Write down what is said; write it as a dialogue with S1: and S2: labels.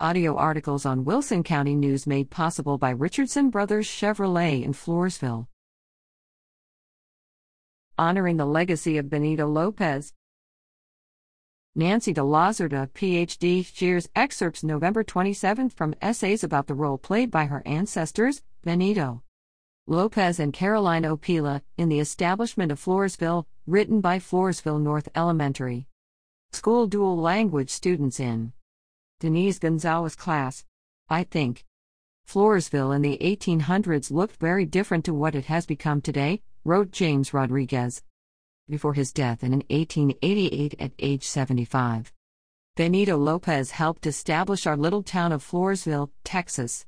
S1: Audio articles on Wilson County News made possible by Richardson Brothers Chevrolet in Floresville. Honoring the legacy of Benito Lopez. Nancy de Lazarda, PhD, shares excerpts November 27 from essays about the role played by her ancestors, Benito Lopez and Caroline Opila, in the establishment of Floresville, written by Floresville North Elementary School dual language students in Denise Gonzalez class. I think. Floresville in the 1800s looked very different to what it has become today, wrote James Rodriguez. Before his death in 1888 at age 75. Benito Lopez helped establish our little town of Floresville, Texas.